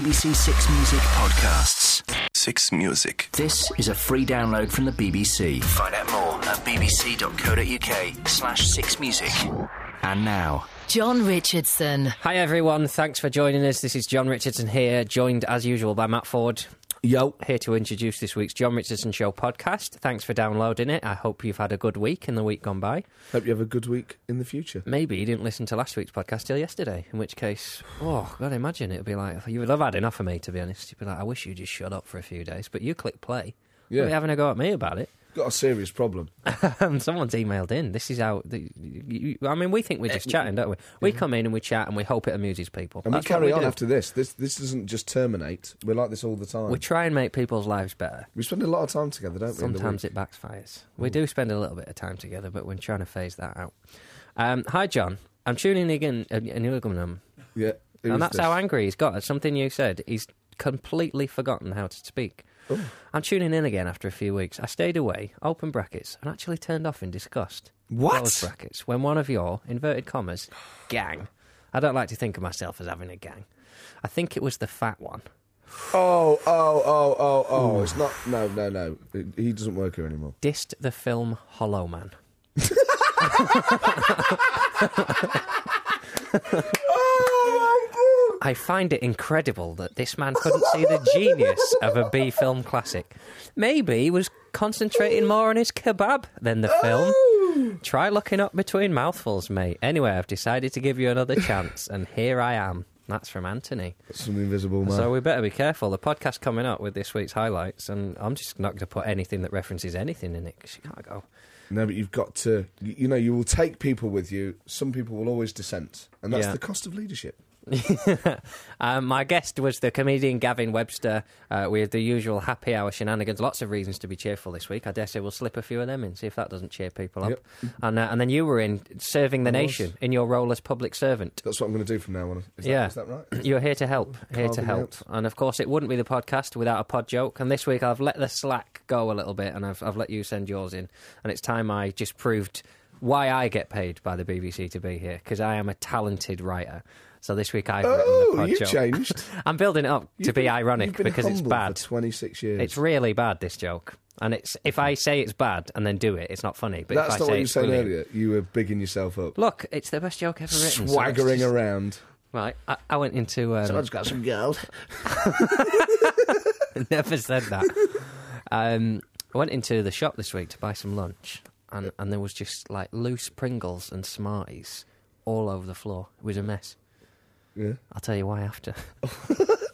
BBC Six Music podcasts. Six Music. This is a free download from the BBC. Find out more at bbc.co.uk slash six music. And now, Jon Richardson. Hi everyone, thanks for joining us. This is Jon Richardson here, joined as usual by Matt Ford. Yo. Here to introduce this week's Jon Richardson Show podcast. Thanks for downloading it. I hope you've had a good week in the week gone by. Hope you have a good week in the future. Maybe you didn't listen to last week's podcast till yesterday, in which case, oh, God, imagine it would be like, you would have had enough of me, to be honest. You'd be like, I wish you'd just shut up for a few days. But you click play. Yeah. You'll be having a go at me about it. Got a serious problem. Um, someone's emailed in. This is how. The, you, I mean, we think we're just chatting, don't we? We come in and we chat and we hope it amuses people. And That's we carry on do. after this. This this doesn't just terminate. We're like this all the time. We try and make people's lives better. we spend a lot of time together, don't we? in the Sometimes week? it backfires. We do spend a little bit of time together, but we're trying to phase that out. Um, hi, Jon. I'm tuning in again. Uh, in Uruguaynum, Yeah. Who and that's this? how angry he's got. At something you said, he's completely forgotten how to speak. I'm tuning in again after a few weeks. I stayed away, open brackets, and actually turned off in disgust. What? Close brackets. When one of your, inverted commas, gang. I don't like to think of myself as having a gang. I think it was the fat one. Oh, oh, oh, oh, oh. It's not. No, no, no. He doesn't work here anymore. Dissed the film Hollow Man. I find it incredible that this man couldn't see the genius of a B film classic. Maybe he was concentrating more on his kebab than the film. Oh! Try looking up between mouthfuls, mate. Anyway, I've decided to give you another chance, and here I am. That's from Anthony. Some invisible man. So we better be careful. The podcast coming up with this week's highlights, and I'm just not going to put anything that references anything in it because you can't go. no, but you've got to. You you know, you will take people with you. Some people will always dissent, and that's Yeah. the cost of leadership. um, my guest was the comedian Gavin Webster. Uh, we had the usual happy hour shenanigans. Lots of reasons to be cheerful this week. I dare say we'll slip a few of them in, see if that doesn't cheer people up. Yep. And, uh, and then you were in serving the nation in your role as public servant. That's what I'm going to do from now on. Is that, Yeah. is that right? You're here to help, here to help. out. And of course, it wouldn't be the podcast without a pod joke. And this week, I've let the slack go a little bit, and I've, I've let you send yours in. And it's time I just proved why I get paid by the BBC to be here because I am a talented writer. So this week I've written the Oh, you've joke. changed. I'm building it up to You've be been- ironic because it's bad. For 26 years. It's really bad this joke, and it's if I say it's bad and then do it, it's not funny. But That's if I not say what you saying brilliant- earlier. You were bigging yourself up. Look, it's the best joke ever written. so Swaggering just- around. Right, I, I went into. Um, got some gold. never said that. Um, I went into the shop this week to buy some lunch, and and there was just like loose Pringles and Smarties all over the floor. It was a mess. Yeah. I'll tell you why after.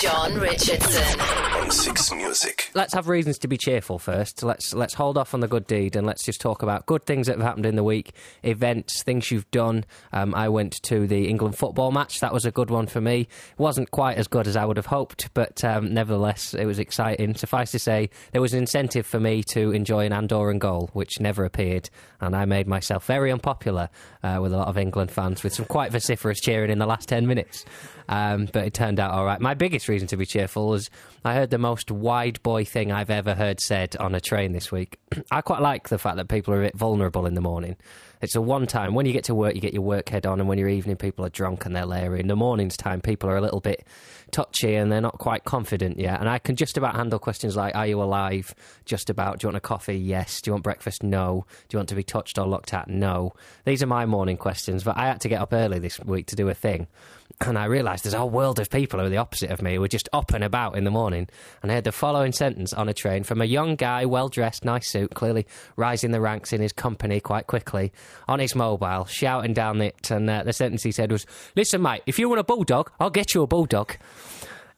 Jon Richardson. On Six Music. let's have reasons to be cheerful first. Let's let's hold off on the good deed and let's just talk about good things that have happened in the week, events, things you've done. Um, I went to the England football match. That was a good one for me. It wasn't quite as good as I would have hoped, but um, nevertheless, it was exciting. Suffice to say, there was an incentive for me to enjoy an Andorran goal, which never appeared, and I made myself very unpopular uh, with a lot of England fans, with some quite vociferous cheering in the last ten minutes. Um, but it turned out all right. My biggest reason to be cheerful is I heard the most wide boy thing I've ever heard said on a train this week. I quite like the fact that people are a bit vulnerable in the morning. It's a one time. When you get to work, you get your work head on, and when you're evening, people are drunk and they're leery. In the morning's time, people are a little bit touchy and they're not quite confident yet. And I can just about handle questions like, Are you alive? Just about. Do you want a coffee? Yes. Do you want breakfast? No. Do you want to be touched or looked at? No. These are my morning questions, but I had to get up early this week to do a thing. And I realised there's a whole world of people who are the opposite of me who are just up and about in the morning. And I heard the following sentence on a train from a young guy, well dressed, nice suit, clearly rising the ranks in his company quite quickly, on his mobile, shouting down it. And uh, the sentence he said was, Listen, mate, if you want a bulldog, I'll get you a bulldog.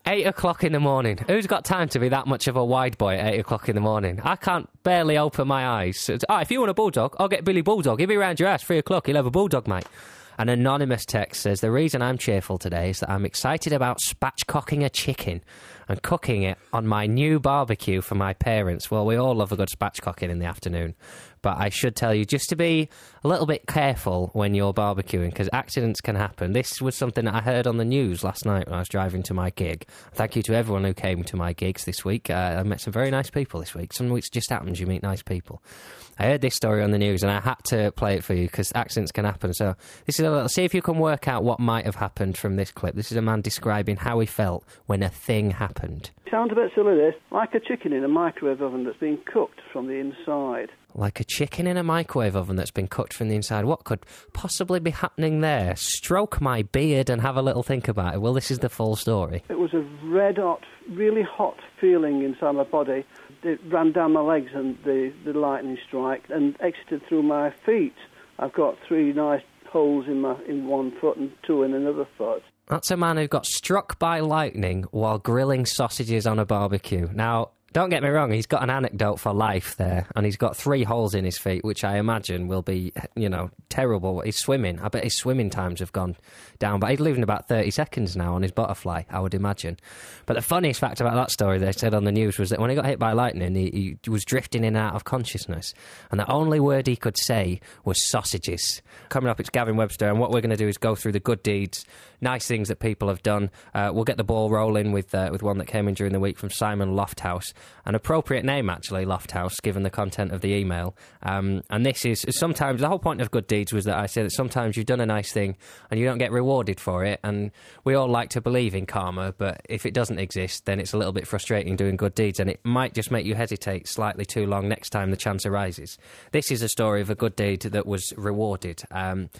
Eight o'clock in the morning. Who's got time to be that much of a wide boy at eight o'clock in the morning? I can't barely open my eyes. Oh, if you want a bulldog, I'll get Billy Bulldog. He'll be around your ass three o'clock. He'll have a bulldog, mate. An anonymous text says the reason I'm cheerful today is that I'm excited about spatchcocking a chicken and cooking it on my new barbecue for my parents. Well, we all love a good spatchcocking in the afternoon, But I should tell you just to be a little bit careful when you're barbecuing because accidents can happen. This was something that I heard on the news last night when I was driving to my gig. Thank you to everyone who came to my gigs this week. Uh, I met some very nice people this week. Some weeks just happens you meet nice people. I heard this story on the news and I had to play it for you because accidents can happen. So this is a little. See if you can work out what might have happened from this clip. This is a man describing how he felt when a thing happened. Sounds a bit silly, this. Like a chicken in a microwave oven that's been cooked from the inside. Like a chicken in a microwave oven that's been cooked from the inside. What could possibly be happening there? Stroke my beard and have a little think about it. Well, this is the full story. It was a red hot, really hot feeling inside my body. It ran down my legs and the, the lightning strike and exited through my feet. I've got three nice holes in my in one foot and two in another foot. That's a man who got struck by lightning while grilling sausages on a barbecue. Now, don't get me wrong, he's got an anecdote for life there, and he's got three holes in his feet, which I imagine will be, you know, terrible. He's swimming. I bet his swimming times have gone down, but he's leaving about 30 seconds now on his butterfly, I would imagine. But the funniest fact about that story they said on the news was that when he got hit by lightning, he, he was drifting in and out of consciousness, and the only word he could say was sausages. Coming up, it's Gavin Webster, and what we're going to do is go through the good deeds, nice things that people have done. Uh, we'll get the ball rolling with uh, with one that came in during the week from Simon Lofthouse, an appropriate name actually, Lofthouse, given the content of the email. Um, and this is sometimes the whole point of good deeds was that I say that sometimes you've done a nice thing and you don't get rewarded for it, and we all like to believe in karma, but if it doesn't exist, then it's a little bit frustrating doing good deeds, and it might just make you hesitate slightly too long next time the chance arises. This is a story of a good deed that was rewarded. Um,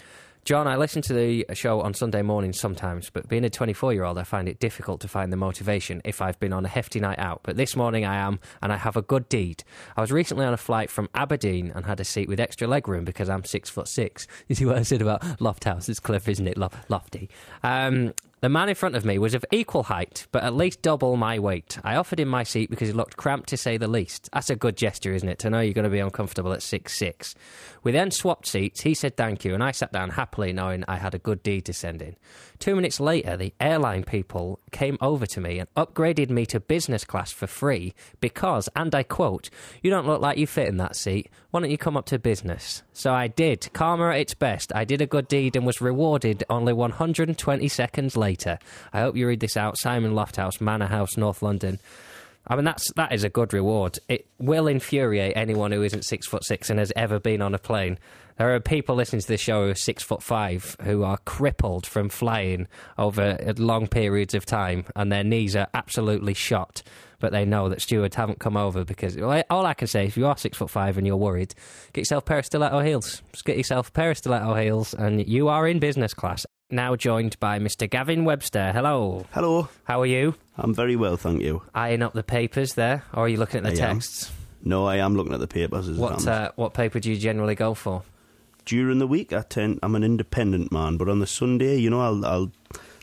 Jon, I listen to the show on Sunday mornings sometimes, but being a 24 year old, I find it difficult to find the motivation if I've been on a hefty night out. But this morning I am, and I have a good deed. I was recently on a flight from Aberdeen and had a seat with extra legroom because I'm six foot six. You see what I said about loft house? It's isn't it? Lo- lofty. Um, the man in front of me was of equal height, but at least double my weight. I offered him my seat because he looked cramped to say the least. That's a good gesture, isn't it? To know you're going to be uncomfortable at six six. We then swapped seats. He said thank you, and I sat down happily, knowing I had a good deed to send in. Two minutes later, the airline people came over to me and upgraded me to business class for free because, and I quote, "You don't look like you fit in that seat. Why don't you come up to business?" So I did. Karma at its best. I did a good deed and was rewarded only 120 seconds later. I hope you read this out. Simon Lofthouse, Manor House, North London. I mean, that's that is a good reward. It will infuriate anyone who isn't six foot six and has ever been on a plane. There are people listening to this show who are six foot five who are crippled from flying over long periods of time, and their knees are absolutely shot. But they know that stewards haven't come over because all I can say, if you are six foot five and you're worried, get yourself a pair of stiletto heels. Just get yourself a pair of stiletto heels, and you are in business class. Now joined by Mr. Gavin Webster. Hello. Hello. How are you? I'm very well, thank you. Eyeing up the papers there, or are you looking at the I am. texts? No, I am looking at the papers. As What uh, what paper do you generally go for? During the week, I tend I'm an independent man, but on the Sunday, you know, I'll I'll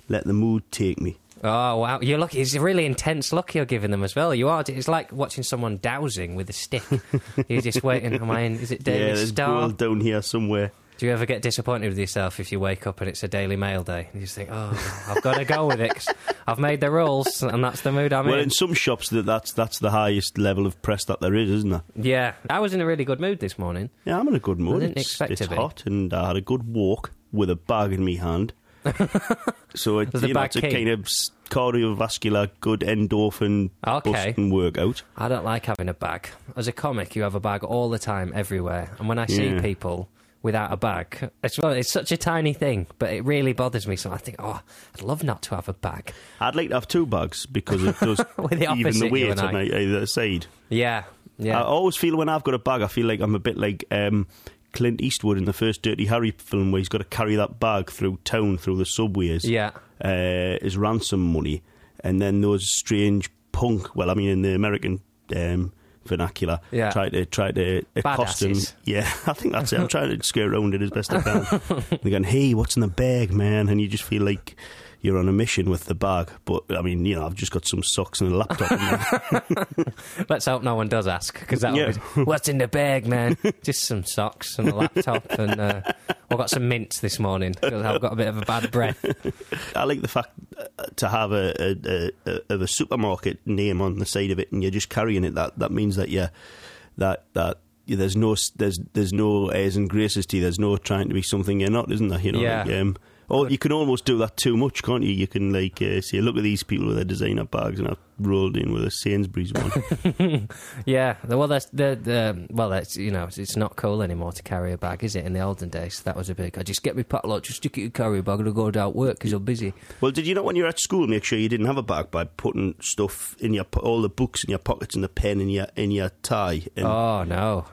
let the mood take me. Oh wow, you're lucky. It's a really intense look you're giving them as well. You are. It's like watching someone dowsing with a stick. you're just waiting. Am I in? Is it Daily yeah, Star? down here somewhere. Do you ever get disappointed with yourself if you wake up and it's a Daily Mail day? And you just think, oh, I've got to go with it. 'cause I've made the rules, and that's the mood I'm well, in. in some shops, that that's that's the highest level of press that there is, isn't it? Yeah, I was in a really good mood this morning. Yeah, I'm in a good mood. didn't it's expect it's to be. hot, and I had a good walk with a bag in my hand. so it, you know, it's a kind of cardiovascular, good endorphin Okay. busting workout. I don't like having a bag. As a comic, you have a bag all the time, everywhere. And when I see Yeah. people without a bag, it's, it's such a tiny thing, but it really bothers me. So I think, oh, I'd love not to have a bag. I'd like to have two bags because it does the even the weight on either side. Yeah, yeah. I always feel when I've got a bag, I feel like I'm a bit like um, Clint Eastwood in the first Dirty Harry film, where he's got to carry that bag through town, through the subways, yeah. uh, as ransom money, and then those strange punk. Well, I mean, in the American um, vernacular, Yeah. try to try to uh, accost him. Yeah, I think that's it. I'm trying to skirt around it as best I can. They're going, "Hey, what's in the bag, man?" And you just feel like. You're on a mission with the bag, but I mean, you know, I've just got some socks and a laptop. Let's hope no one does ask, because that Yeah. What's in the bag, man? Just some socks and a laptop, and uh, I've got some mints this morning, 'cause I've got a bit of a bad breath. I like the fact uh, to have a, a, a, a, a supermarket name on the side of it, and you're just carrying it. That that means that you that that yeah, there's no there's there's no airs and graces to you. There's no trying to be something you're not, isn't there? You know, Yeah. like, um, or you can almost do that too much, can't you? You can like uh, say, look at these people with their designer bags, and I've rolled in with a Sainsbury's one. Yeah, well, that's the, the well, that's you know, it's, it's not cool anymore to carry a bag, is it? In the olden days, that was a big. I just get me potluck, just stick it in a carry bag, and I go out work because I'm busy. well, did you know when you were at school, make sure you didn't have a bag by putting stuff in your all the books in your pockets and the pen in your in your tie. And Oh no,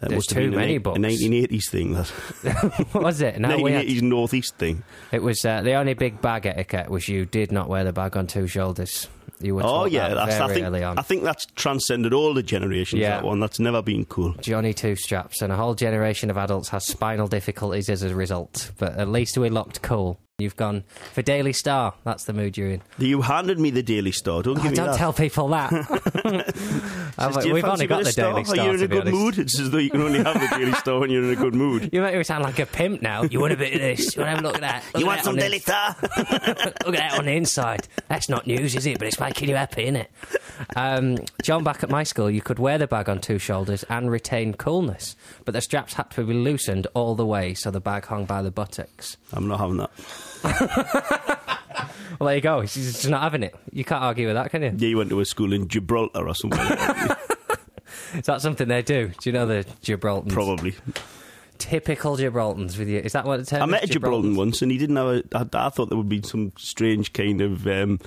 that there's too many books. A 1980s thing. That was it? No, we had, 1980s northeast thing. it was uh, the only big bag etiquette was you did not wear the bag on two shoulders. You were Oh yeah, that that's, very I think early on. I think that's transcended all the generations. Yeah. That one that's never been cool. Johnny Two Straps, and a whole generation of adults has spinal difficulties as a result. But at least we looked cool. You've gone for Daily Star. That's the mood you're in. You handed me the Daily Star. Don't Oh, give me don't that. tell people that. Says, like, We've only got the Star? Daily Are Star. you in a good honest. mood? It's as though you can only have the Daily Star when you're in a good mood. You make me sound like a pimp now. You want a bit of this? You want to have a look at that? Look You want that some Daily Star? Look at that on the inside. That's not news, is it? But it's making you happy, isn't it? Um, Jon, back at my school, you could wear the bag on two shoulders and retain coolness, but the straps had to be loosened all the way so the bag hung by the buttocks. I'm not having that. Well, there you go. He's just not having it. You can't argue with that, can you? Yeah, you went to a school in Gibraltar or something. Is that something they do? Do you know the Gibraltans? Probably. Typical Gibraltans with you. Is that what the term I met a Gibraltar Gibraltans? once, and he didn't have a. I, I thought there would be some strange kind of um,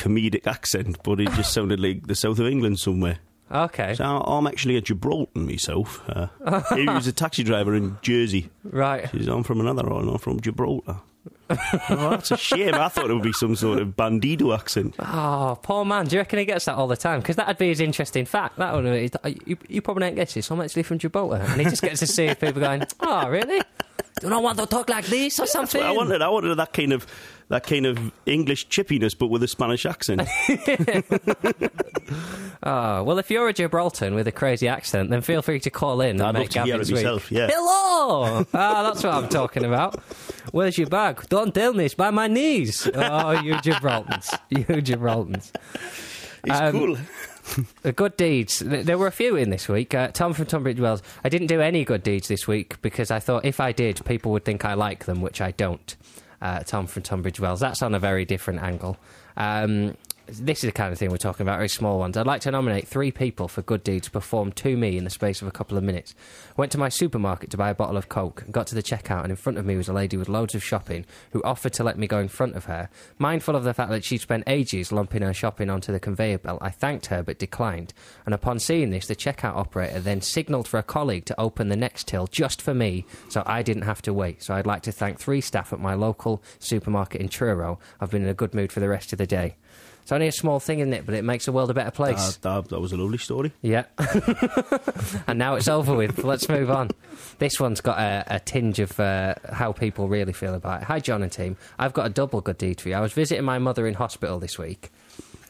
comedic accent, but it just sounded like the south of England somewhere. Okay. So I'm actually a Gibraltar myself. Uh, he was a taxi driver in Jersey. Right. He's I'm from another one. I'm from Gibraltar. oh, that's a shame. I thought it would be some sort of bandido accent. Oh, poor man. Do you reckon he gets that all the time? Because that'd be his interesting fact. That one, you, you probably don't get this. I'm actually from Gibraltar. And he just gets to see people going, oh, really? Do you not want to talk like this or something? I wanted, I wanted that kind of that kind of English chippiness, but with a Spanish accent. Oh, well, if you're a Gibraltar with a crazy accent, then feel free to call in I'd make love to hear it myself, yeah. Hello! ah, that's what I'm talking about. Where's your bag? Don't tell me, it's by my knees. Oh, you Gibraltans! You Gibraltans! It's Um, cool. Good deeds. There were a few in this week. Uh, Tom from Tunbridge Wells. I didn't do any good deeds this week because I thought if I did, people would think I like them, which I don't. Uh, Tom from Tunbridge Wells. That's on a very different angle. Um, this is the kind of thing we're talking about, very small ones. I'd like to nominate three people for good deeds performed to me in the space of a couple of minutes. Went to my supermarket to buy a bottle of Coke, got to the checkout, and in front of me was a lady with loads of shopping who offered to let me go in front of her. Mindful of the fact that she'd spent ages lumping her shopping onto the conveyor belt, I thanked her but declined. And upon seeing this, the checkout operator then signalled for a colleague to open the next till just for me, so I didn't have to wait. So I'd like to thank three staff at my local supermarket in Truro. I've been in a good mood for the rest of the day. It's only a small thing, isn't it? But it makes the world a better place. That, that, that was a lovely story. Yeah. and now it's over with. Let's move on. This one's got a, a tinge of uh, how people really feel about it. Hi, John and team. I've got a double good deed for you. I was visiting my mother in hospital this week.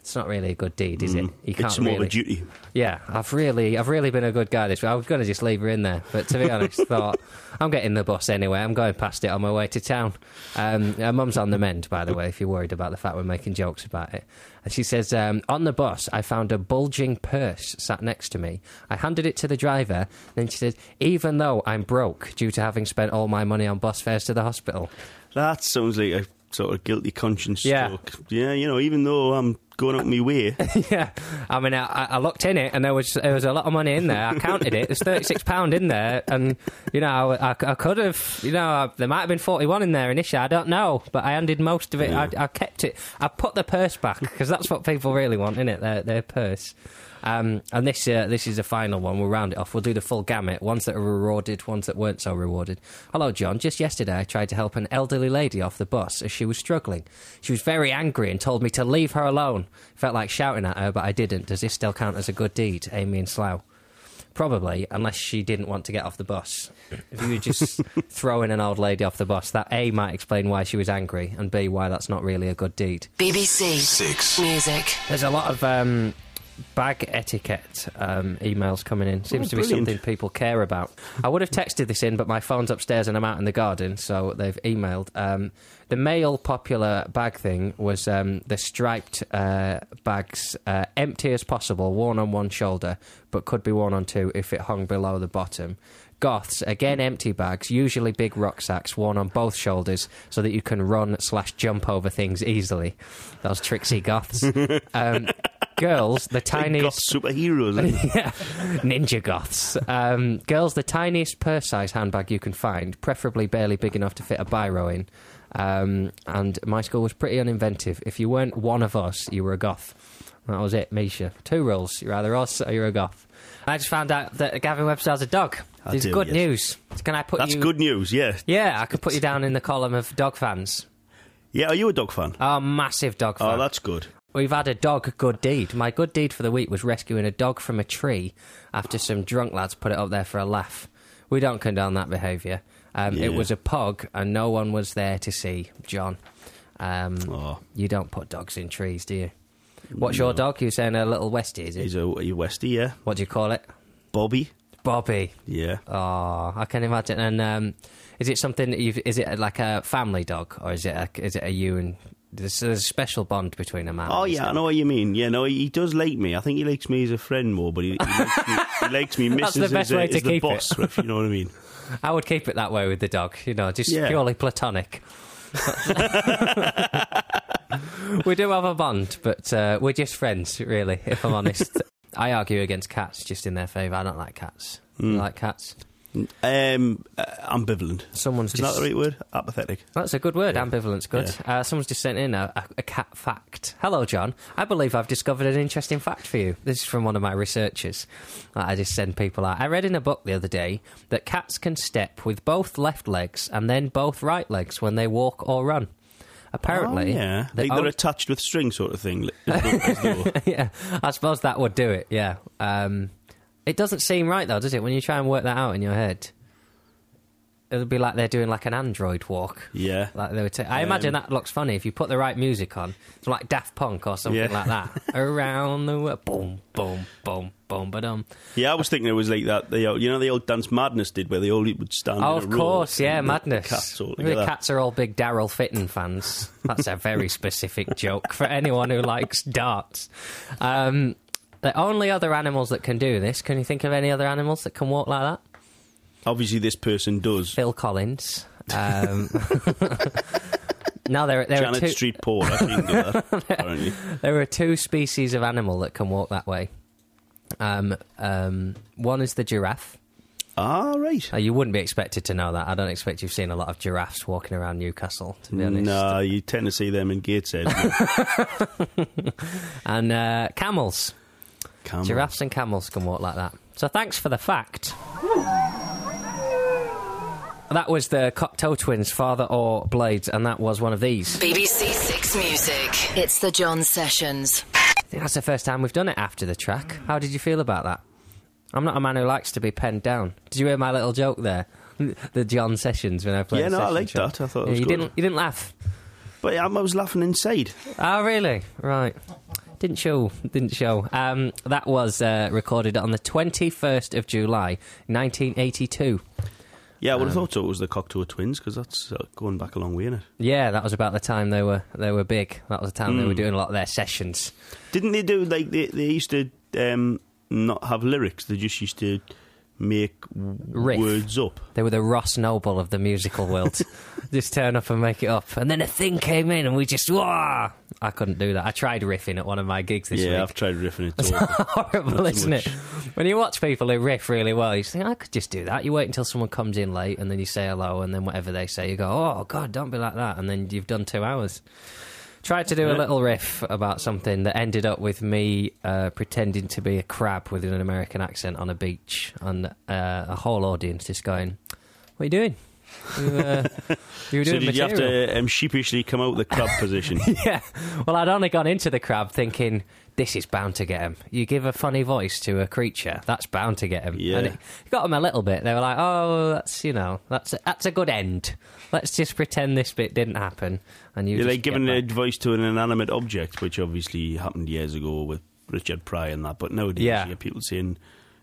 It's not really a good deed, is it? You can't Mm. It's more really. of a duty. Yeah, I've really, I've really been a good guy this week. I was going to just leave her in there, but to be honest, thought I'm getting the bus anyway. I'm going past it on my way to town. Um, her mum's on the mend, by the way. If you're worried about the fact we're making jokes about it, and she says um, on the bus I found a bulging purse sat next to me. I handed it to the driver. Then she said, even though I'm broke due to having spent all my money on bus fares to the hospital. That sounds like a sort of guilty conscience Yeah. stroke. Yeah, you know, even though I'm going up my way, yeah, I mean, I, I looked in it, and there was there was a lot of money in there. I counted it. There's thirty six pound in there, and you know, I, I could have, you know, I, there might have been forty one in there initially. I don't know, but I handed most of it. I, I kept it. I put the purse back because that's what people really want, in it? Their their purse. Um, and this uh, this is the final one. We'll round it off. We'll do the full gamut. Ones that are rewarded, ones that weren't so rewarded. Hello, Jon. Just yesterday, I tried to help an elderly lady off the bus as she was struggling. She was very angry and told me to leave her alone. Felt like shouting at her, but I didn't. Does this still count as a good deed, Amy and Slough? Probably, unless she didn't want to get off the bus. If you were just throwing an old lady off the bus, that A might explain why she was angry, and B why that's not really a good deed. BBC Six. Music. There's a lot of um, bag etiquette um, emails coming in. Seems Oh, to be brilliant. something people care about. I would have texted this in, but my phone's upstairs and I'm out in the garden, so they've emailed. Um, the male popular bag thing was um, the striped uh, bags, uh, empty as possible, worn on one shoulder, but could be worn on two if it hung below the bottom. Goths, again empty bags, usually big rucksacks worn on both shoulders so that you can run slash jump over things easily. Those tricksy goths. um, girls, the Like goth tiniest superheroes. eh? yeah, ninja goths. Um, girls, the tiniest purse size handbag you can find, preferably barely big enough to fit a biro in. Um, and my school was pretty uninventive. If you weren't one of us, you were a goth. That was it, Misha. Two rules: you're either us or you're a goth. I just found out that Gavin Webster has a dog. I This is good yes. news. Can I put That's you? good news. Yeah, Yeah, I could put you down in the column of dog fans. yeah. Are you a dog fan? Oh, massive dog fan. Oh, that's good. We've had a dog good deed. My good deed for the week was rescuing a dog from a tree after some drunk lads put it up there for a laugh. We don't condone that behaviour. Um, It was a pug, and no one was there to see John. Um, Oh. You don't put dogs in trees, do you? What's your dog? You're saying a little Westie, is it? He's a, a Westie, yeah. What do you call it? Bobby, Bobby. yeah. Oh, I can imagine. And um, is it something that you've? Is it like a family dog, or is it a, is it a you and? There's, a special bond between a man. Oh yeah, I know what you mean. Yeah, no, he, he does like me. I think he likes me as a friend more, but he, he likes me. He likes me. That's the best as, a- way to as the keep it. boss, if you know what I mean. I would keep it that way with the dog, you know, just Yeah. purely platonic. we do have a bond, but uh, we're just friends, really, if I'm honest. I argue against cats just in their favour. I don't like cats. Hmm. You like cats? Um, uh, ambivalent. Someone's Is that just. the right word? Apathetic. That's a good word. Ambivalent's good. Uh, someone's just sent in a, a, a cat fact. Hello, Jon. I believe I've discovered an interesting fact for you. This is from one of my researchers. I just send people out. I read in a book the other day that cats can step with both left legs and then both right legs when they walk or run. Apparently, oh, yeah, the like they're attached with string, sort of thing. as though- as though- yeah, I suppose that would do it. Yeah, um, it doesn't seem right though, does it? When you try and work that out in your head, it'll be like they're doing like an android walk. yeah, Like they would. I imagine that looks funny if you put the right music on. It's like Daft Punk or something Yeah. like that. Around the world, boom, boom, boom, boom, ba dum. yeah. I was thinking it was like that. The old- you know the old dance madness did, where they all would stand. Oh, in a of course, yeah, and the- madness. Cats all the cats are all big Darryl Fitton fans. That's a very specific joke for anyone who likes darts. Um, the only other animals that can do this. Can you think of any other animals that can walk like that? Obviously, this person does. Phil Collins. Um, no, there, there are Janet two. Street Porter. She can do apparently. There are two species of animal that can walk that way. Um, um, one is the giraffe. Ah, right. Uh, you wouldn't be expected to know that. I don't expect you've seen a lot of giraffes walking around Newcastle, to be honest. No, you tend to see them in Gateshead. And uh, camels. Camel. Giraffes and camels can walk like that. So thanks for the fact. That was the Cocteau Twins, Feathers-Oar-Blades, and that was one of these. BBC Six Music. It's the John Sessions. I think that's the first time we've done it after the track. How did you feel about that? I'm not a man who likes to be penned down. Did you hear my little joke there? The John Sessions when I played. Yeah, no, I liked track. that. I thought it Yeah, you good. didn't. You didn't laugh. But I was laughing inside. Oh, really? Right. Didn't show. Didn't show. Um, that was uh, recorded on the 21st of July, 1982. Yeah, I Um, would have thought so. It was the Cocteau Twins because that's uh, going back a long way, isn't it? Yeah, that was about the time they were they were big. That was the time they Hmm. were doing a lot of their sessions. Didn't they do like they, they used to um, not have lyrics? They just used to make w- Riff. words up. They were the Ross Noble of the musical world. just turn up and make it up. And then a thing came in and we just, wah! I couldn't do that. I tried riffing at one of my gigs this yeah, week. I've tried riffing it. It's Too. horrible, isn't much. it? When you watch people who riff really well, you think, I could just do that. You wait until someone comes in late and then you say hello, and then whatever they say, you go, oh, God, don't be like that. And then you've done two hours. Tried to do a little riff about something that ended up with me uh, pretending to be a crab with an American accent on a beach, and uh, a whole audience just going, What are you doing? You, uh, you were So doing did you have to um, sheepishly come out the crab position? yeah. Well, I'd only gone into the crab thinking this is bound to get him. You give a funny voice to a creature, that's bound to get him. Yeah. And it got him a little bit. They were like, "Oh, that's you know, that's a, that's a good end. Let's just pretend this bit didn't happen." And you You're just like giving advice to an inanimate object, which obviously happened years ago with Richard Pryor and that, but nowadays Yeah. you get people saying.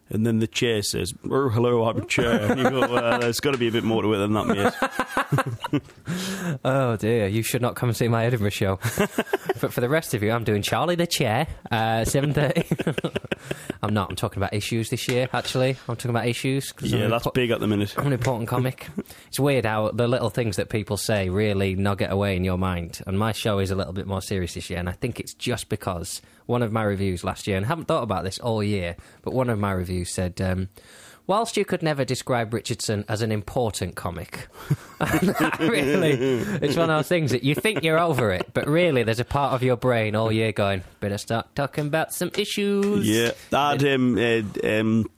And then the chair says, oh, hello, I'm a chair. And you go, well, there's got to be a bit more to it than that, mate. Oh dear, you should not come and see my Edinburgh show. but for the rest of you, I'm doing Charlie the Chair, uh, seven thirty. I'm not. I'm talking about issues this year. Actually, I'm talking about issues. 'cause I'm Yeah, that's impo- big at the minute. I'm an important comic. it's weird how the little things that people say really nugget away in your mind. And my show is a little bit more serious this year, and I think it's just because one of my reviews last year, and I haven't thought about this all year, but one of my reviews said. Um, Whilst you could never describe Richardson as an important comic, really, it's one of those things that you think you're over it, but really, there's a part of your brain all year going, "Better start talking about some issues." Yeah, that um, uh, um,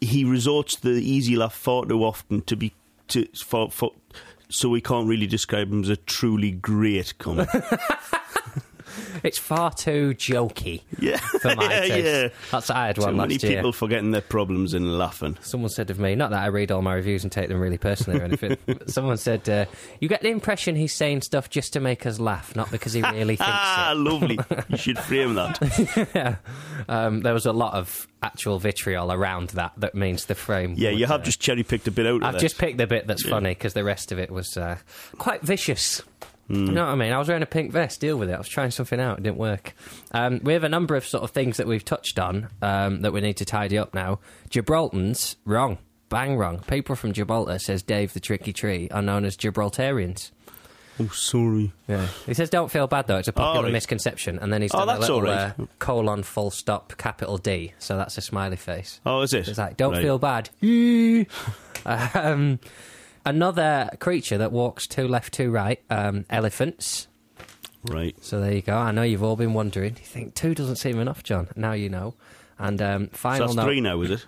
he resorts to the easy laugh far too often to be to for, for so we can't really describe him as a truly great comic. it's far too jokey. yeah, for my yeah, taste. yeah. That's I had Too one many last year. people forgetting their problems and laughing. Someone said of me, not that I read all my reviews and take them really personally or anything. but someone said, uh, "You get the impression he's saying stuff just to make us laugh, not because he really thinks Ah, lovely. You should frame that. yeah. Um, there was a lot of actual vitriol around that. That means the frame. Yeah, you have uh, just cherry picked a bit out of I've just picked the bit that's funny because the rest of it was uh, quite vicious. You know what I mean? I was wearing a pink vest. Deal with it. I was trying something out. It didn't work. Um, we have a number of sort of things that we've touched on um, that we need to tidy up now. Gibraltans wrong, bang wrong. People from Gibraltar says Dave the Tricky Tree are known as Gibraltarians. Oh, sorry. Yeah, he says don't feel bad though. It's a popular Oh, right. misconception. And then he's Oh, done a little right. uh, colon full stop capital D. So that's a smiley face. Oh, is it? It's like, don't Right. feel bad. um, another creature that walks two left, two right, um, elephants. Right. So there you go. I know you've all been wondering. You think two doesn't seem enough, Jon. Now you know. And um, So final that's note. three now, is it?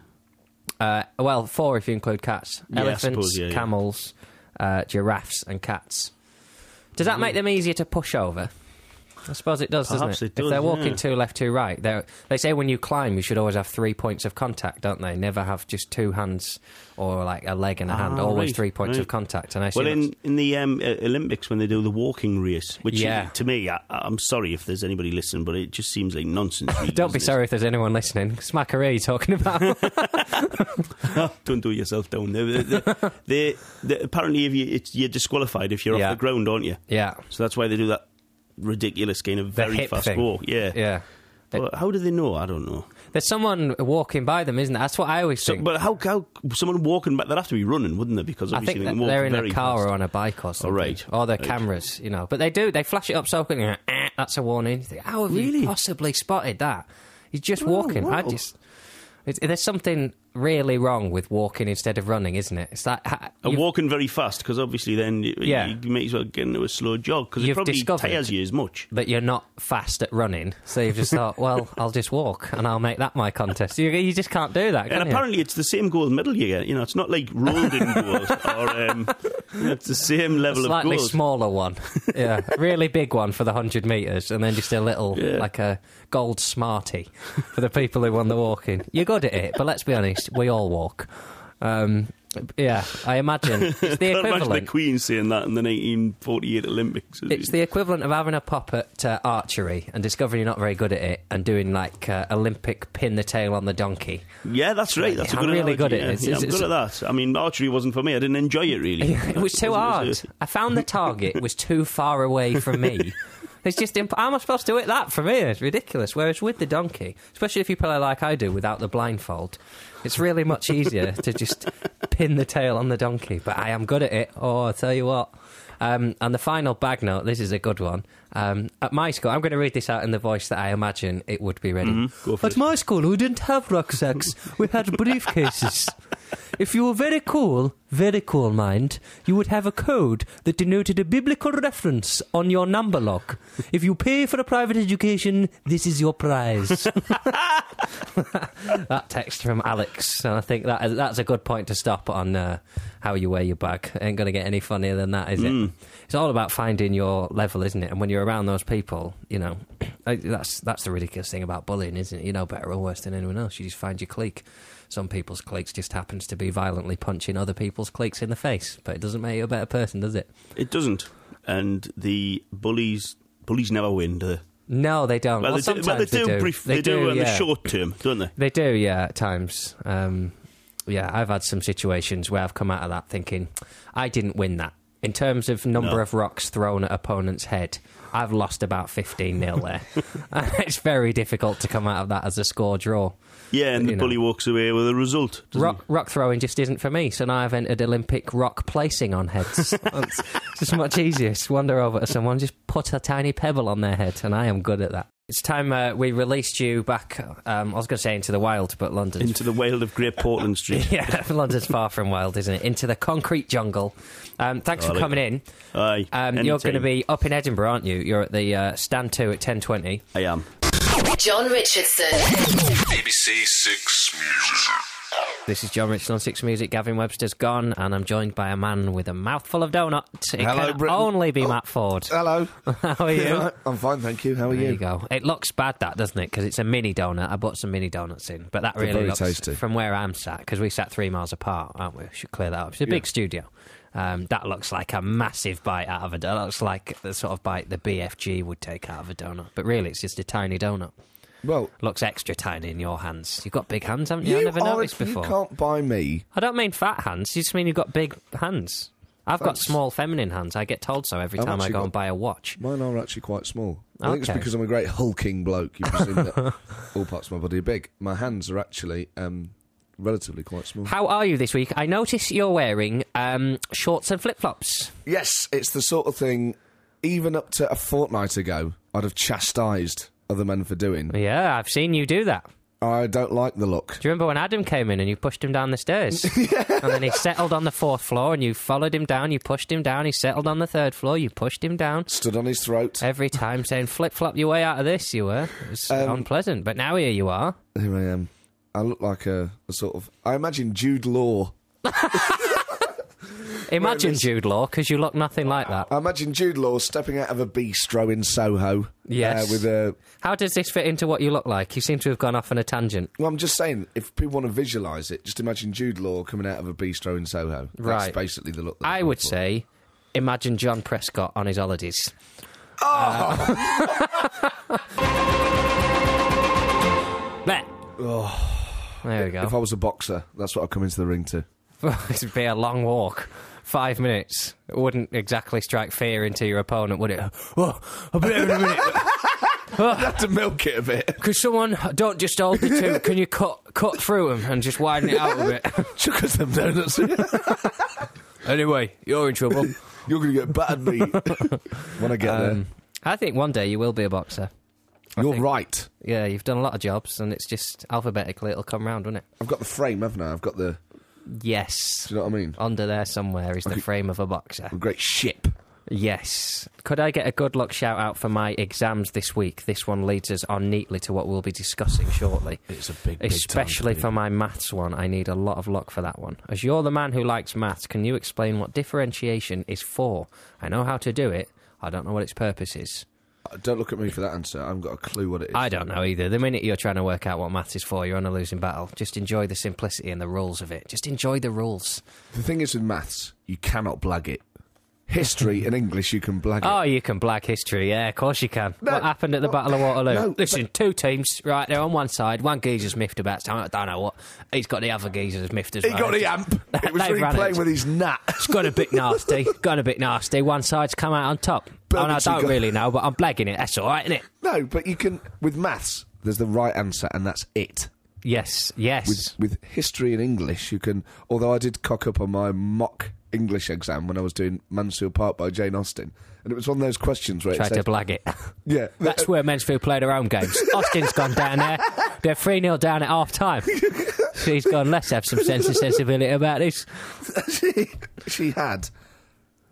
Uh, well, four if you include cats. Yeah, Elephants, suppose, yeah, camels, uh, giraffes, and cats. Does that make them easier to push over? I suppose it does, doesn't it? it does, if they're walking yeah. two left, two right, they're- say when you climb, you should always have three points of contact, don't they? Never have just two hands or like a leg and a hand. Ah, always right, three points right. of contact. And I Well, in, in the um, uh, Olympics, when they do the walking race, which Yeah. to me, I, I'm sorry if there's anybody listening, but it just seems like nonsense. really, don't be it? sorry if there's anyone listening. Smackery talking about? Don't do yourself down. They, they, they, they- apparently, if you, it's, you're disqualified if you're Yeah. off the ground, aren't you? yeah. So that's why they do that ridiculous kind of very fast thing. walk. Yeah. Yeah. But how do they know? I don't know. There's someone walking by them, isn't there? That's what I always So, think. but how, how someone walking back? They'd have to be running, wouldn't they? Because I obviously think they they're in very a car fast. or on a bike or something. right. Or their Right. cameras, you know. But they do, they flash it up so quickly, eh, that's a warning. Think, how have you possibly spotted that? You're just Oh, walking. I just. There's something really wrong with walking instead of running, isn't it? It's like. ha- And walking very fast because obviously then you, Yeah. you may as well get into a slow jog because it probably tires you as much. that you're not fast at running, so you've just thought, well, I'll just walk and I'll make that my contest. You, you just can't do that, can And you? apparently it's the same gold medal you get. You know, it's not like Roldan gold or um, it's the same level slightly of gold. smaller one. Yeah, really big one for the 100 metres, and then just a little, Yeah. like a gold smartie for the people who won the walking. You're good at it, but let's be honest, we all walk. Um, yeah, I imagine it's the Can't imagine the. Queen saying that in the 1948 Olympics. It's it? the equivalent of having a pop at uh, archery and discovering you're not very good at it and doing like uh, Olympic pin the tail on the donkey. yeah, that's right. That's Yeah, a good I'm really good analogy, at it. yeah. It's- Yeah, I'm good at that. I mean, archery wasn't for me. I didn't enjoy it really. It was too hard. It I found the target was too far away from me. It's just imp- how am I supposed to hit that from here? It's ridiculous. Whereas with the donkey, especially if you play like I do without the blindfold, it's really much easier to just pin the tail on the donkey. But I am good at it. Oh, I tell you what. Um, and the final bag note. This is a good one. Um, at my school, I'm going to read this out in the voice that I imagine it would be ready. For At it. my school, we didn't have rucksacks. we had briefcases. If you were very cool, very cool mind, you would have a code that denoted a biblical reference on your number lock. If you pay for a private education, this is your prize. that text from Alex, and I think that that's a good point to stop on uh, how you wear your bag. Ain't going to get any funnier than that, is it? It's all about finding your level, isn't it? And when you're around those people, you know, that's that's the ridiculous thing about bullying, isn't it? You know better or worse than anyone else. You just find your clique. Some people's cliques just happens to be violently punching other people's cliques in the face, but it doesn't make you a better person, does it? It doesn't. And the bullies bullies never win, do they? No, they don't. Well, Well, they, do, well, they sometimes do. brief, they, do, in yeah. the short term, don't they? They do, yeah, at times. Um, yeah, I've had some situations where I've come out of that thinking, I didn't win that. In terms of number No. of rocks thrown at opponent's head, I've lost about 15 nil there. And it's very difficult to come out of that as a score draw. Yeah, and the know. bully walks away with a result. Rock, rock throwing just isn't for me, so now I've entered Olympic rock placing on heads. it's just much easier. Just wander over to someone, just put a tiny pebble on their head, and I am good at that. It's time uh, we released you back. Um, I was going to say into the wild, but London Into the wild of Great Portland Street. yeah, London's far from wild, isn't it? Into the concrete jungle. Um, thanks for coming in. Aye. Um, you're going to be up in Edinburgh, aren't you? You're at the uh, stand two at ten twenty. I am. Jon Richardson. BBC Six Music. This is Jon Richardson on Six Music. Gavin Webster's gone, and I'm joined by a man with a mouthful of donuts. It Hello, can Britain. only be Oh. Matt Ford. Hello. How are you? I'm fine, thank you. How are There you? you go. It looks bad, that doesn't it? Because it's a mini donut. I bought some mini donuts in, but that They're really very looks tasty. from where I'm sat because we sat three miles apart, aren't we? Should clear that up. It's a big studio. Um, that looks like a massive bite out of a. That looks like the sort of bite the BFG would take out of a donut, but really it's just a tiny donut. Well, Looks extra tiny in your hands. You've got big hands, haven't you? I you, never are, noticed before. you can't buy me. I don't mean fat hands. You just mean you've got big hands. I've got small feminine hands. I get told so every I've time I go got- and buy a watch. Mine are actually quite small. I think it's because I'm a great hulking bloke. You presume that all parts of my body are big. My hands are actually um, relatively quite small. How are you this week? I notice you're wearing um, shorts and flip flops. Yes, it's the sort of thing. Even up to a fortnight ago, I'd have chastised other men for doing. Yeah, I've seen you do that. I don't like the look. Do you remember when Adam came in and you pushed him down the stairs? And then he settled on the fourth floor and you followed him down, you pushed him down, he settled on the third floor, you pushed him down. Stood on his throat. Every time saying, flip flop your way out of this, you were. It was Um, unpleasant. But now here you are. Here I am. I look like a, a sort of. I imagine Jude Law. Imagine Jude Law, because you look nothing like that. I imagine Jude Law stepping out of a bistro in Soho. Yes. Uh, with a. How does this fit into what you look like? You seem to have gone off on a tangent. Well, I'm just saying, if people want to visualise it, just imagine Jude Law coming out of a bistro in Soho. Right. That's basically the look. That I I'm would for. say, imagine John Prescott on his holidays. Oh! there. There we go. If. I was a boxer, that's what I'd come into the ring to. it would be a long walk. Five minutes. It wouldn't exactly strike fear into your opponent, would it? Oh, I'll be there in a minute. I'd have to milk it a bit. Could someone don't just hold the two? Can you cut cut through them and just widen it out a bit? Chuck us them donuts. anyway, you're in trouble. You're going to get battered me when I get Um, I think one day you will be a boxer. There. You're think- right. Yeah, you've done a lot of jobs, and it's just alphabetically it'll come round, won't it? I've got the frame, haven't I? I've got the. Yes. Do you know what I mean? Under there somewhere is the frame of a boxer. A great ship. Yes. Could I get a good luck shout out for my exams this week? This one leads us on neatly to what we'll be discussing shortly. It's a big, big Especially time for my maths one, I need a lot of luck for that one. As you're the man who likes maths, can you explain what differentiation is for? I know how to do it, I don't know what its purpose is. Uh, Don't look at me for that answer. I haven't got a clue what it is. I don't know either. The minute you're trying to work out what maths is for, you're on a losing battle. Just enjoy the simplicity and the rules of it. Just enjoy the rules. The thing is with maths, you cannot blag it. History in English, you can blag Oh, you can blag history. Yeah, of course you can. No, what happened at the no, Battle of Waterloo? no, Listen, two teams, right, they're on one side. One geezer's miffed about something. I don't know what. He's got the other geezer's miffed as well. He well. got the amp. It was really playing it. with his nut. It's got a bit nasty. got a bit nasty. One side's come out on top. But oh, and I don't go- really know, but I'm blagging it. That's all right, isn't it? No, but you can with maths. There's the right answer, and that's it. Yes, yes. With with history and English, you can. Although I did cock up on my mock English exam when I was doing Mansfield Park by Jane Austen, and it was one of those questions where it Tried said, to blag it. "Yeah, That's where Mansfield play their own games. Austin's gone down there. They're 3 0 down at half time. She's gone, let's have some sense and sensibility about this. she, she had.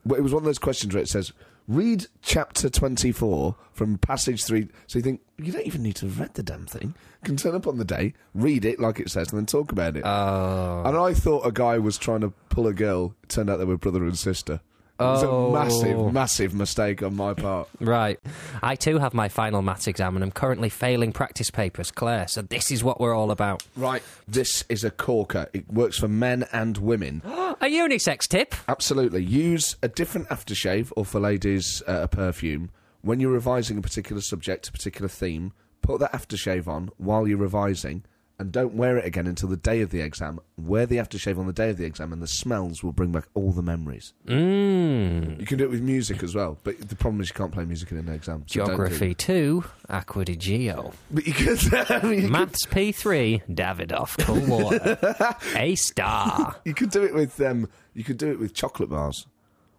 Well, it was one of those questions where it says, read chapter 24 from passage 3. So you think, you don't even need to have read the damn thing. You can turn up on the day, read it like it says, and then talk about it. Oh. And I thought a guy was trying to pull a girl. It turned out they were brother and sister. It was Oh. a massive, massive mistake on my part. Right. I too have my final maths exam and I'm currently failing practice papers, Claire. So this is what we're all about. Right, this is a corker. It works for men and women. A unisex tip. Absolutely. Use a different aftershave or for ladies, uh, a perfume when you're revising a particular subject, a particular theme, put that aftershave on while you're revising, and don't wear it again until the day of the exam. Wear the aftershave on the day of the exam, and the smells will bring back all the memories. Mmm. You can do it with music as well, but the problem is you can't play music in an exam. so do Geography it. 2, Acqua di Gio. But you could. I mean, you could Maths P3, Davidoff, cool water. A star. You could do it with um, you could do it with chocolate bars,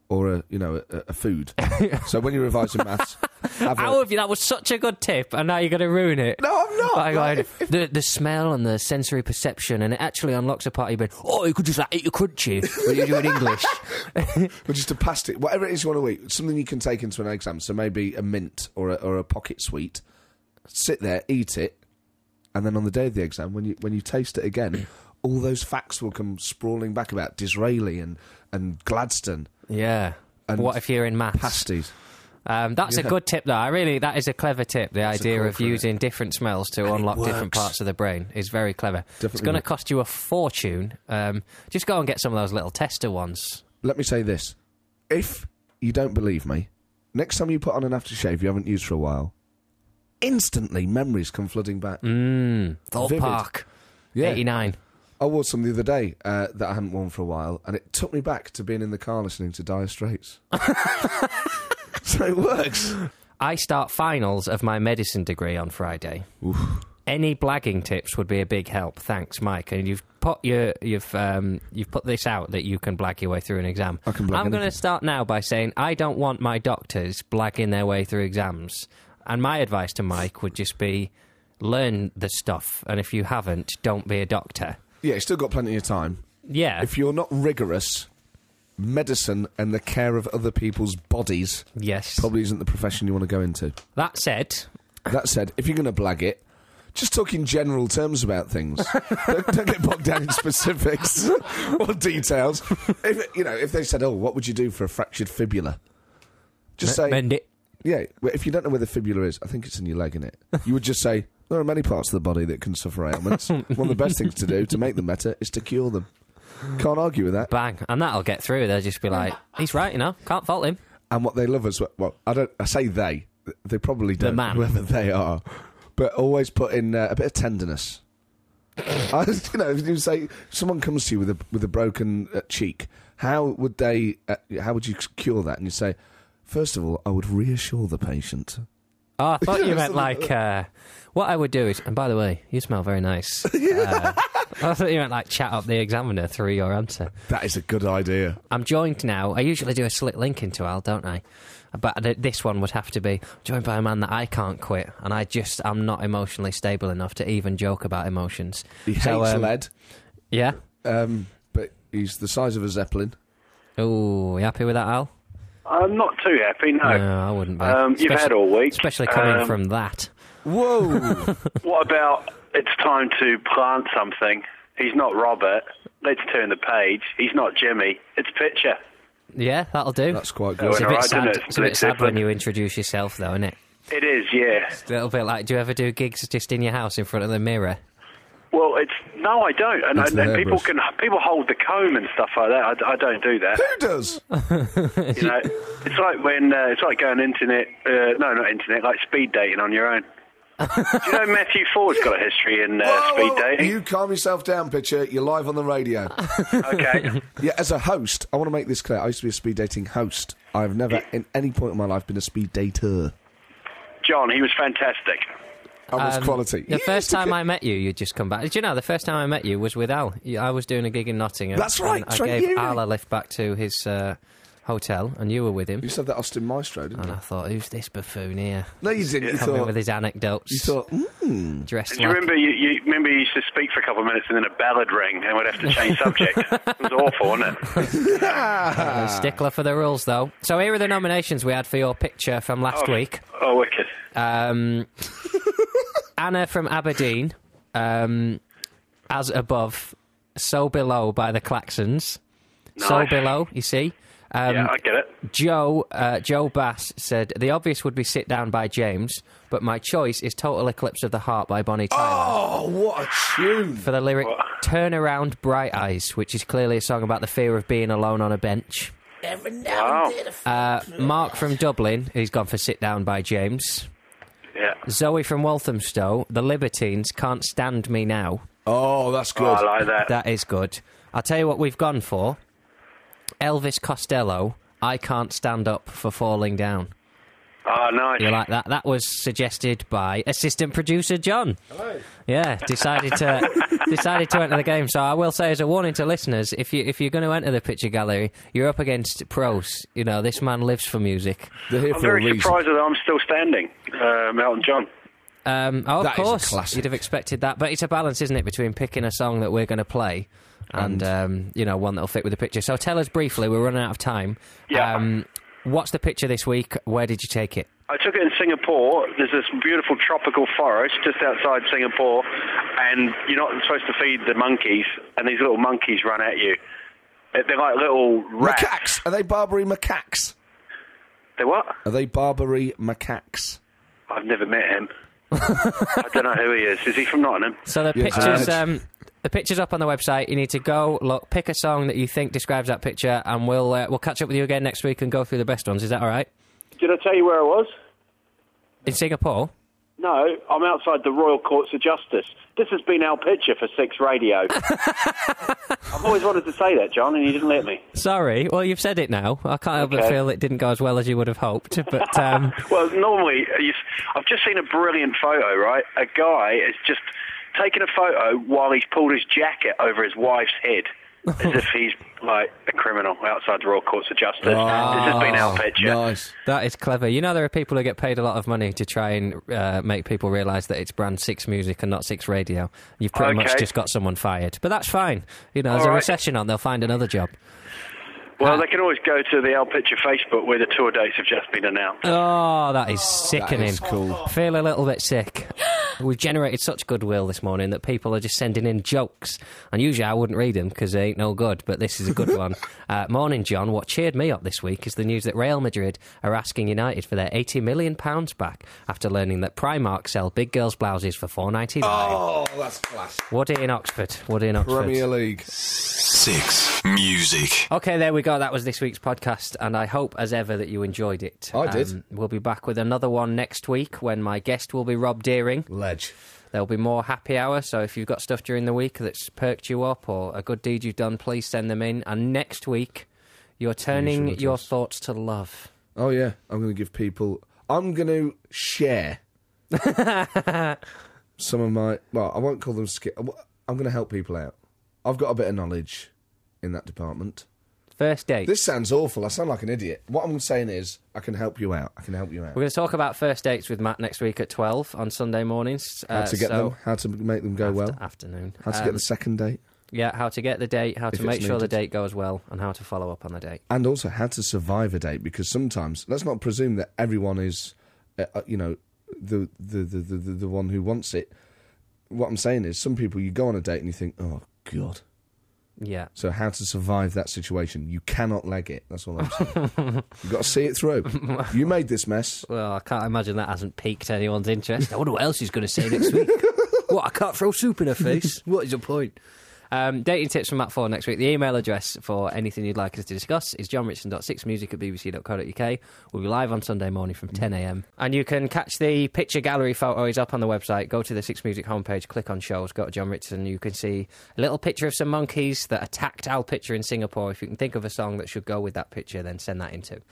or a you know a, a food. so when you're revising maths, have a, have you? That was such a good tip, and now you're going to ruin it. no, I'm not. By Like, if- if- the the smell and the sensory perception, and it actually unlocks a part of your brain. Oh, you could just like eat your crunchy when you do it in English. or just a pasty, whatever it is you want to eat, something you can take into an exam. So maybe a mint or a, or a pocket sweet. Sit there, eat it, and then on the day of the exam, when you when you taste it again, all those facts will come sprawling back about Disraeli and and Gladstone yeah. And what if you're in maths? pasties. Um, that's a good tip, though. I really, that is a clever tip. The a idea of for it. using different smells to And unlock different parts of the brain is very clever. it's going to cost you a fortune. Um, just go and get some of those little tester ones. Let me say this: if you don't believe me, next time you put on an aftershave you haven't used for a while, instantly memories come flooding back. Mmm. Thorpe Vivid. Park, Yeah. 89. I wore some the other day uh, that I hadn't worn for a while, and it took me back to being in the car listening to Dire Straits. so it works. I start finals of my medicine degree on Friday. Any blagging tips would be a big help. Thanks, Mike. And you've put your you've um, you've put this out that you can blag your way through an exam. I can blag I'm going to start now by saying I don't want my doctors blagging their way through exams. And my advice to Mike would just be learn the stuff. And if you haven't, don't be a doctor. Yeah, you still got plenty of time. Yeah. If you're not rigorous, medicine and the care of other people's bodies yes. probably isn't the profession you want to go into. That said, That said, if you're going to blag it, just talk in general terms about things. don't, don't get bogged down in specifics or details. If you know, if they said, "Oh, what would you do for a fractured fibula?" Just say, mend it. "Yeah." If you don't know where the fibula is, I think it's in your leg, in it. You would just say, "There are many parts of the body that can suffer ailments. One of the best things to do to make them better is to cure them." Can't argue with that. Bang. And that'll get through. They'll just be like, he's right, you know. Can't fault him. And what they love as well, well, I don't. I say they. They probably don't. The man. Whoever they are, but always put in uh, a bit of tenderness. I, you know, if you say someone comes to you with a with a broken uh, cheek, how would they? Uh, how would you cure that? And you say, first of all, I would reassure the patient. Oh, I thought you meant like uh, what I would do is, and by the way, you smell very nice. Uh, I thought you meant like chat up the examiner through your answer. That is a good idea. I'm joined now. I usually do a slick link into Al, don't I? But th- this one would have to be joined by a man that I can't quit, and I just I'm not emotionally stable enough to even joke about emotions. He So, hates um, lead, Yeah. um, but he's the size of a zeppelin. Oh, you happy with that, Al? I'm not too happy, no. No, I wouldn't be. Um, you've had all week. especially coming Um, from that. Whoa! What about it's time to plant something? He's not Robert. Let's turn the page. He's not Jimmy. It's Pitcher. Yeah, that'll do. That's quite good. It's a All bit right, sad. it? It's a bit It's sad when you introduce yourself, though, isn't it? It is, yeah. A little bit like, do you ever do gigs just in your house in front of the mirror? Well, it's no, I don't. And, and, and people can people hold the comb and stuff like that. I, I don't do that. Who does? You know, it's like when uh, it's like going internet. Uh, no, not internet. Like speed dating on your own. do you know Matthew Forde's got a history in uh, Whoa, speed whoa, whoa. dating? You calm yourself down, Pitcher. You're live on the radio. Okay. Yeah, as a host, I want to make this clear. I used to be a speed dating host. I've never, in any point in my life, been a speed dater. Jon, he was fantastic. I was Um, quality. The You first time I met you, you'd just come back. Did you know the first time I met you was with Al? I was doing a gig in Nottingham. That's right, I right, gave you- Al a lift back to his uh, hotel, and you were with him. You said that Austin Maestro, didn't And you? I thought, who's this buffoon here? No, you didn't. You Coming thought. with his anecdotes. You thought. Mm. dressed Do you like remember you, you remember you used to speak for a couple of minutes and then a ballad rang and we'd have to change subject. it was awful, wasn't it? a stickler for the rules, though. So here are the nominations we had for your picture from last Oh, week. Oh, wicked. Um, Anna from Aberdeen, um, as above, so below by the Klaxons. So below, you see. Um, yeah, I get it. Joe uh, Joe Bass said the obvious would be "Sit Down" by James, but my choice is "Total Eclipse of the Heart" by Bonnie Tyler. Oh, what a tune! For the lyric "Turn Around, Bright Eyes," which is clearly a song about the fear of being alone on a bench. Every now Wow. and then. Uh, Mark from Dublin, he's gone for Sit Down by James. Yeah. Zoe from Walthamstow, The Libertines, Can't Stand Me Now. Oh, that's Oh, good. I like that. That is good. I'll tell you what we've gone for. Elvis Costello, I Can't Stand Up for Falling Down. Oh, nice. You like that? That was suggested by assistant producer John. Hello. Yeah, decided to decided to enter the game. So I will say as a warning to listeners, if you if you're going to enter the picture gallery, you're up against pros. You know, this man lives for music. They're here I'm for a very reason. surprised that I'm still standing, uh, Elton John. Um, oh, of That is a course, classic. you'd have expected that, but it's a balance, isn't it, between picking a song that we're going to play and, um, you know one that'll fit with the picture. So tell us briefly, we're running out of time. Yeah. Um, what's the picture this week? Where did you take it? I took it in Singapore. There's this beautiful tropical forest just outside Singapore, and you're not supposed to feed the monkeys, and these little monkeys run at you. They're they're like little rats. Macaques. Are they Barbary macaques? They're what? Are they Barbary macaques? I've never met him. I don't know who he is. Is he from Nottingham? So the Yes, pictures, Edge. um, the pictures up on the website. You need to go look, pick a song that you think describes that picture, and we'll uh, we'll catch up with you again next week and go through the best ones. Is that all right? Did I tell you where I was? In Singapore. No, I'm outside the Royal Courts of Justice. This has been Al Pitcher for Six Radio. I've always wanted to say that, Jon, and you didn't let me. Sorry. Well, you've said it now. I can't help but feel it didn't go as well as you would have hoped. But um, Well, normally, uh, I've just seen a brilliant photo, right? A guy is just taken a photo while he's pulled his jacket over his wife's head. As if he's like a criminal outside the Royal Courts of Justice. this has been Al Pitcher. Oh, Nice. that is clever. You know, there are people who get paid a lot of money to try and uh, make people realise that it's brand six music and not six radio. You've pretty much just got someone fired. But that's fine. You know, there's All a right. recession on. They'll find another job. Well, they can always go to the Al Pitcher Facebook where the tour dates have just been announced. Oh, that is sickening. is cool. Feel a little bit sick. We've generated such goodwill this morning that people are just sending in jokes. And usually I wouldn't read them because they ain't no good, but this is a good one. Uh, morning, Jon. What cheered me up this week is the news that Real Madrid are asking United for their £80 million back after learning that Primark sell big girls' blouses for four ninety nine. Oh, that's class. Woody in Oxford. Woody in Oxford. Premier League. Six Music. Okay, there we go. That was this week's podcast, and I hope, as ever, that you enjoyed it. Um, I did. We'll be back with another one next week when my guest will be Rob Deering. Ledge. There'll be more happy hour, so if you've got stuff during the week that's perked you up or a good deed you've done, please send them in. And next week, you're turning your thoughts to love. Oh yeah, I'm going to give people. I'm going to share some of my. Well, I won't call them. Ski- I'm going to help people out. I've got a bit of knowledge in that department. First date. This sounds awful. I sound like an idiot. What I'm saying is, I can help you out. I can help you out. We're going to talk about first dates with Matt next week at 12 on Sunday mornings. How Uh, to get so them? How to make them go well? Afternoon. How to Um, get the second date? Yeah, how to get the date, how to make sure the date goes well, and how to follow up on the date. and also how to survive a date because sometimes let's not presume that everyone is uh, uh, you know the, the the the the one who wants it what i'm saying is some people you go on a date and you think oh god Yeah. so how to survive that situation you cannot leg it that's all i'm saying you've got to see it through you made this mess Well, I can't imagine that hasn't piqued anyone's interest. I wonder what else he's going to say next week. what? I can't throw soup in her face. What is the point? Um, dating tips from Matt Forde next week. The email address for anything you'd like us to discuss is johnrichson.6music at bbc.co.uk. We'll be live on Sunday morning from 10am. And you can catch the picture gallery photos up on the website. Go to the Six Music homepage, click on shows, go to Jon Richardson. You can see a little picture of some monkeys that attacked Al Pitcher in Singapore. If you can think of a song that should go with that picture, then send that into. And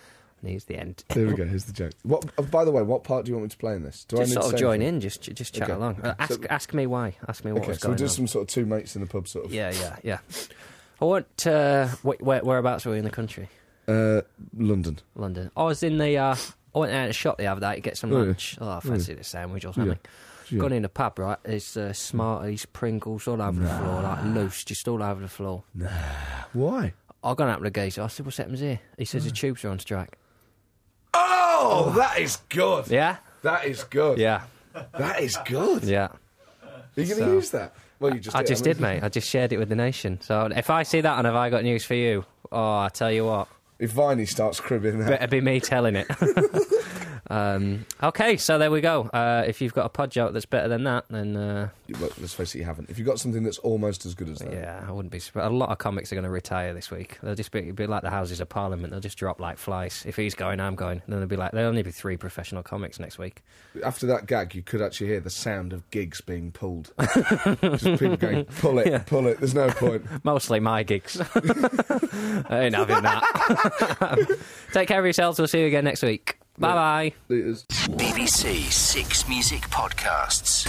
here's the end. there we go here's the joke what uh, by the way what part do you want me to play in this do just i need sort to of say join anything? in, just just chat Okay. along. Uh, ask ask me why. Ask me what okay was so we'll going do on. some sort of two mates in the pub sort of Yeah, yeah, yeah. I want. Uh, wh- where, whereabouts were we in the country? uh london London. I was in the. Uh, I went out to the shop the other day to get some Oh, yeah. lunch. Oh, I fancy a sandwich or something. Yeah. Gone in the pub, right? There's uh, Smarties, Pringles all over the floor, like loose, just all over the floor. Nah. Why I gone out with the geezer. I said, "What's happens here?" He says, "The tubes are on strike." Oh, oh that is good Yeah, that is good yeah, that is good yeah. Are you going to So- use that? Well, you just I did. just mean- did, mate. I just shared it with the nation. So if I see that and have I got news for you? Oh, I tell you what. If Viney starts cribbing that. Better be me telling it. Um, okay, so there we go. Uh, if you've got a pod joke that's better than that, then uh, Look, let's face it, you haven't. If you've got something that's almost as good as that, yeah, I wouldn't be surprised. A lot of comics are going to retire this week. They'll just be, be like the Houses of Parliament. They'll just drop like flies. If he's going, I'm going. Then there'll be like there'll only be three professional comics next week. after that gag, you could actually hear the sound of gigs being pulled. Just people going, pull it, pull it. There's no point. Mostly my gigs. I ain't having that. Take care of yourselves. We'll see you again next week. Bye bye. BBC Six Music Podcasts.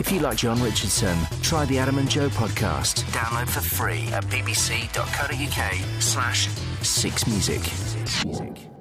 If you like Jon Richardson, try the Adam and Joe podcast. Download for free at bbc.co.uk slash six music.